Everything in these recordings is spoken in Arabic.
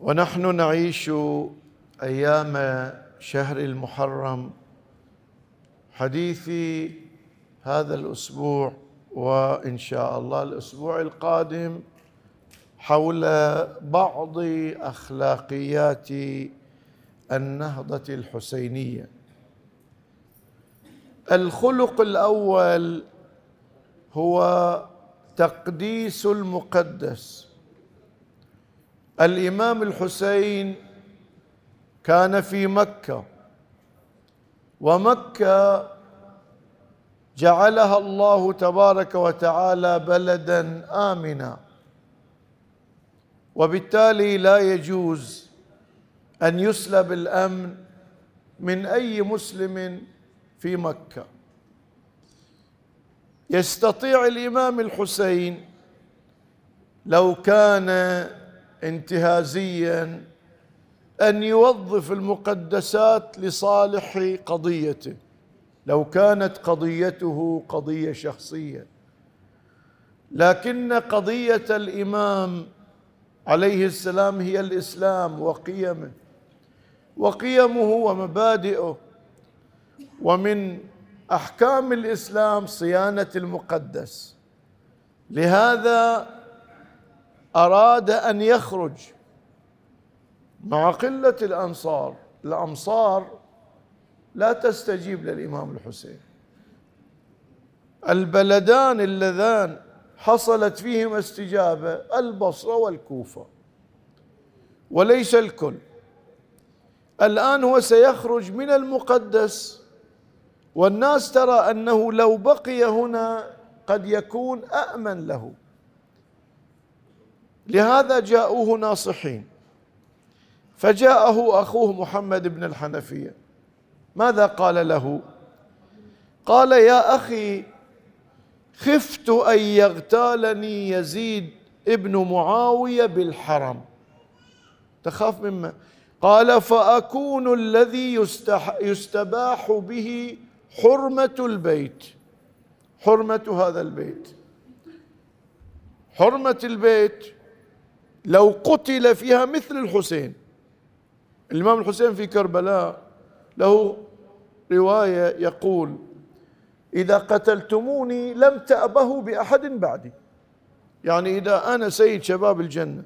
ونحن نعيش أيام شهر المحرم. حديثي هذا الأسبوع وإن شاء الله الأسبوع القادم حول بعض أخلاقيات النهضة الحسينية. الخلق الأول هو تقديس المقدس. الإمام الحسين كان في مكة. ومكة جعلها الله تبارك وتعالى بلدا امنا. وبالتالي لا يجوز أن يسلب الأمن من أي مسلم في مكة. يستطيع الإمام الحسين لو كان انتهازيا أن يوظف المقدسات لصالح قضيته. لو كانت قضيته قضية شخصية. لكن قضية الإمام عليه السلام هي الإسلام وقيمه. وقيمه ومبادئه. ومن أحكام الإسلام صيانة المقدس. لهذا أراد أن يخرج مع قلة الأنصار. الامصار لا تستجيب للإمام الحسين. البلدان اللذان حصلت فيهما استجابة البصرة والكوفة. وليس الكل. الآن هو سيخرج من المقدس. والناس ترى أنه لو بقي هنا قد يكون امن له. لهذا جاءوه ناصحين. فجاءه أخوه محمد بن الحنفية. ماذا قال له؟ قال يا أخي خفت أن يغتالني يزيد ابن معاوية بالحرم. تخاف مما؟ قال فأكون الذي يستباح به حرمة البيت. حرمة هذا البيت. حرمة البيت لو قتل فيها مثل الحسين. الإمام الحسين في كربلاء له رواية يقول إذا قتلتموني لم تأبهوا بأحد بعدي. يعني إذا أنا سيد شباب الجنة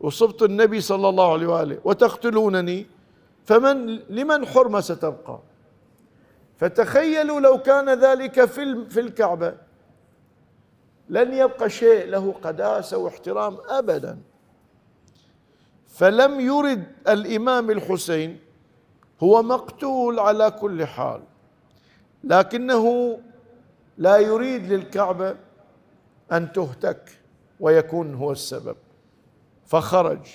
وصبت النبي صلى الله عليه وآله وتقتلونني فمن لمن حرمة ستبقى؟ فتخيلوا لو كان ذلك في في الكعبة. لن يبقى شيء له قداسة واحترام ابدا. فلم يرد الإمام الحسين هو مقتول على كل حال. لكنه لا يريد للكعبة أن تهتك ويكون هو السبب. فخرج.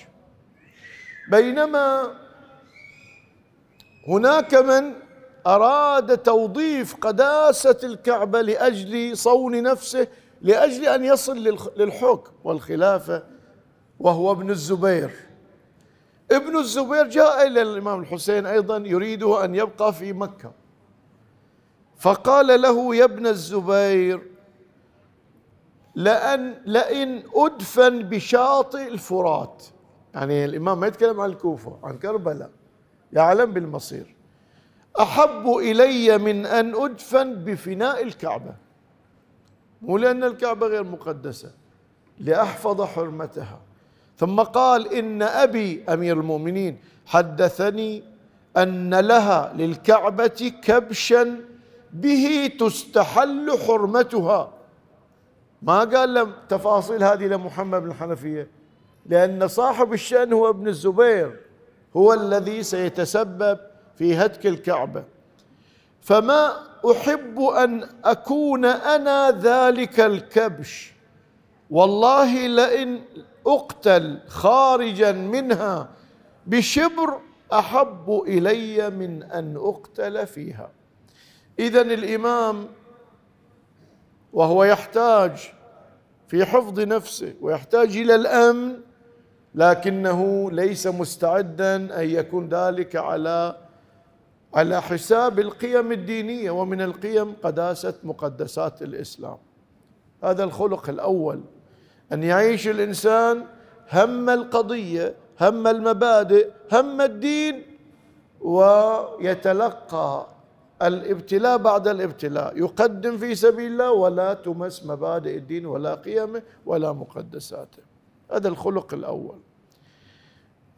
بينما هناك من أراد توظيف قداسة الكعبة لأجل صون نفسه لأجل أن يصل للحكم والخلافة وهو ابن الزبير. ابن الزبير جاء إلى الإمام الحسين أيضا يريده أن يبقى في مكة. فقال له يا ابن الزبير لأن لئن أدفن بشاطئ الفرات. يعني الإمام ما يتكلم عن الكوفة عن كربلاء يعلم بالمصير. أحب إلي من أن أدفن بفناء الكعبة. مو لأن الكعبة غير مقدسة لأحفظ حرمتها. ثم قال إن أبي أمير المؤمنين حدثني أن لها للكعبة كبشا به تستحل حرمتها. ما قال لهم تفاصيل هذه لمحمد بن الحنفية؟ لأن صاحب الشأن هو ابن الزبير هو الذي سيتسبب في هتك الكعبة. فما أحب أن أكون أنا ذلك الكبش. والله لئن أقتل خارجا منها بشبر أحب إلي من أن أقتل فيها. إذا الإمام وهو يحتاج في حفظ نفسه ويحتاج إلى الأمن لكنه ليس مستعدا أن يكون ذلك على على حساب القيم الدينية ومن القيم قداسة مقدسات الإسلام. هذا الخلق الأول. أن يعيش الإنسان هم القضية هم المبادئ هم الدين ويتلقى الابتلاء بعد الابتلاء. يقدم في سبيل الله ولا تمس مبادئ الدين ولا قيمه ولا مقدساته. هذا الخلق الأول.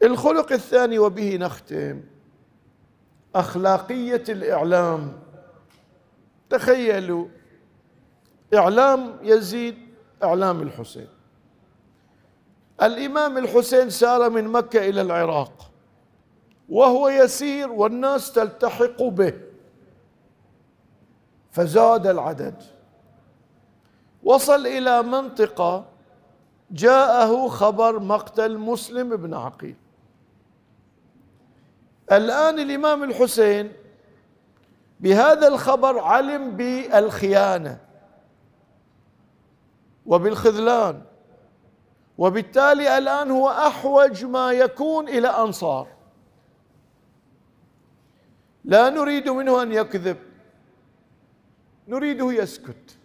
الخلق الثاني وبه نختم. أخلاقية الإعلام. تخيلوا إعلام يزيد إعلام الحسين. الإمام الحسين سار من مكة إلى العراق وهو يسير والناس تلتحق به. فزاد العدد. وصل إلى منطقة جاءه خبر مقتل مسلم بن عقيل. الآن الإمام الحسين بهذا الخبر علم بالخيانة وبالخذلان. وبالتالي الآن هو أحوج ما يكون إلى أنصار. لا نريد منه أن يكذب. نريده يسكت.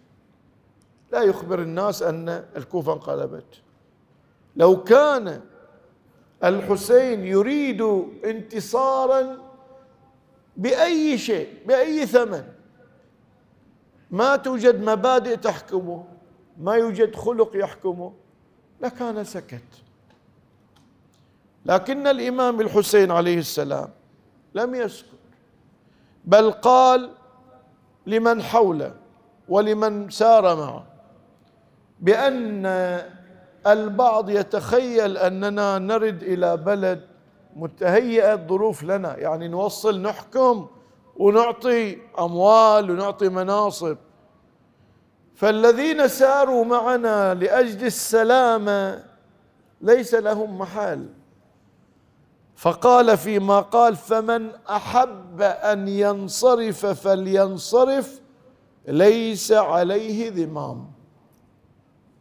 لا يخبر الناس أن الكوفة انقلبت. لو كان الحسين يريد انتصارا بأي شيء بأي ثمن ما توجد مبادئ تحكمه ما يوجد خلق يحكمه. لكان سكت. لكن الإمام الحسين عليه السلام لم يسكت بل قال لمن حوله ولمن سار معه بأن البعض يتخيل أننا نرد إلى بلد متهيئة الظروف لنا يعني نوصل نحكم ونعطي أموال ونعطي مناصب. فالذين ساروا معنا لأجل السلامه ليس لهم محل. فقال فيما قال فمن أحب أن ينصرف فلينصرف ليس عليه ذمام.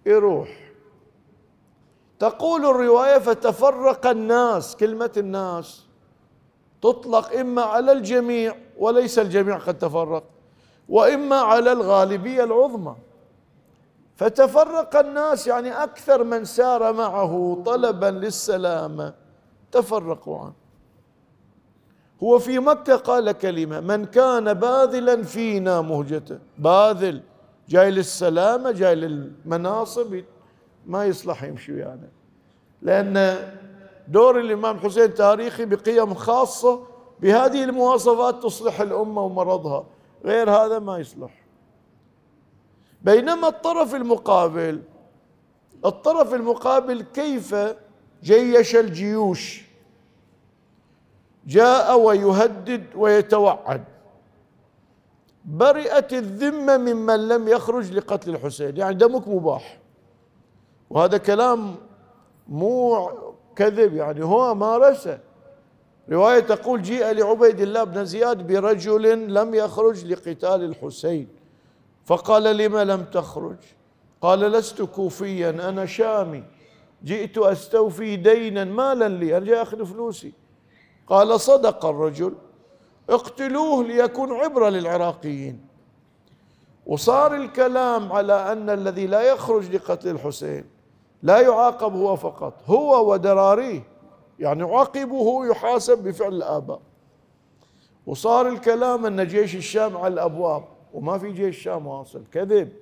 يروح. تقول الرواية فتفرق الناس كلمة الناس تطلق إما على الجميع وليس الجميع قد تفرق وإما على الغالبية العظمى. فتفرق الناس يعني أكثر من سار معه طلبا للسلامه تفرقوا عنه. هو في مكة قال كلمة من كان باذلا فينا مهجته. باذل. جاي للسلامة جاي للمناصب ما يصلح يمشي ويانا. يعني. لأن دور الإمام حسين تاريخي بقيم خاصة بهذه المواصفات تصلح الأمة ومرضها. غير هذا ما يصلح. بينما الطرف المقابل الطرف المقابل كيف جيش الجيوش؟ جاء ويهدد ويتوعد. برئت الذمة ممن لم يخرج لقتل الحسين. يعني دمك مباح. وهذا كلام مو كذب. يعني هو مارسه رواية تقول جيء لعبيد الله بن زياد برجل لم يخرج لقتال الحسين. فقال لم لم تخرج؟ قال لست كوفيا أنا شامي. جئت أستوفي دينا مالا لي. أنا جاي أخذ فلوسي. قال صدق الرجل. اقتلوه ليكون عبرة للعراقيين. وصار الكلام على أن الذي لا يخرج لقتل الحسين لا يعاقب هو فقط هو ودراريه. يعني عاقبه يحاسب بفعل الآباء. وصار الكلام أن جيش الشام على الأبواب. وما في جيش الشام واصل. كذب.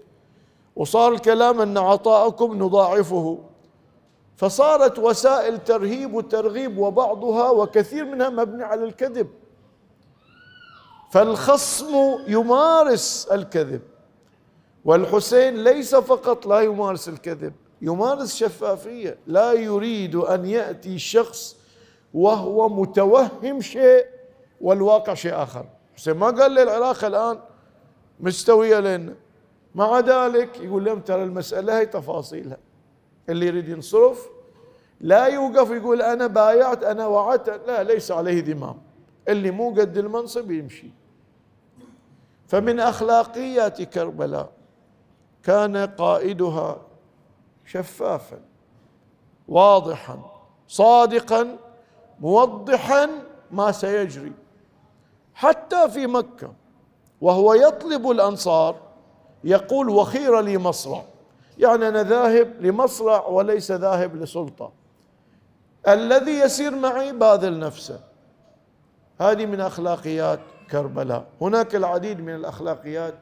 وصار الكلام أن عطاءكم نضاعفه. فصارت وسائل ترهيب وترغيب وبعضها وكثير منها مبني على الكذب. فالخصم يمارس الكذب. والحسين ليس فقط لا يمارس الكذب يمارس شفافية. لا يريد أن يأتي شخص وهو متوهم شيء والواقع شيء آخر. حسين ما قال للعراق الآن مستوية لنا. مع ذلك يقول لهم ترى المسألة هي تفاصيلها. اللي يريد ينصرف لا يوقف يقول أنا بايعت أنا وعدت. لا ليس عليه ذمام. اللي مو قد المنصب يمشي. فمن أخلاقيات كربلاء كان قائدها شفافا واضحا صادقا موضحا ما سيجري. حتى في مكة وهو يطلب الأنصار يقول وخير لي مصرع. يعني أنا ذاهب لمصرع وليس ذاهب لسلطة. الذي يسير معي باذل نفسه. هذه من أخلاقيات كربلاء. هناك العديد من الأخلاقيات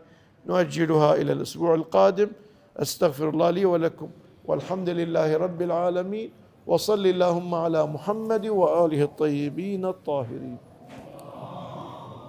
نؤجلها إلى الأسبوع القادم. أستغفر الله لي ولكم. والحمد لله رب العالمين. وصل اللهم على محمد وآله الطيبين الطاهرين.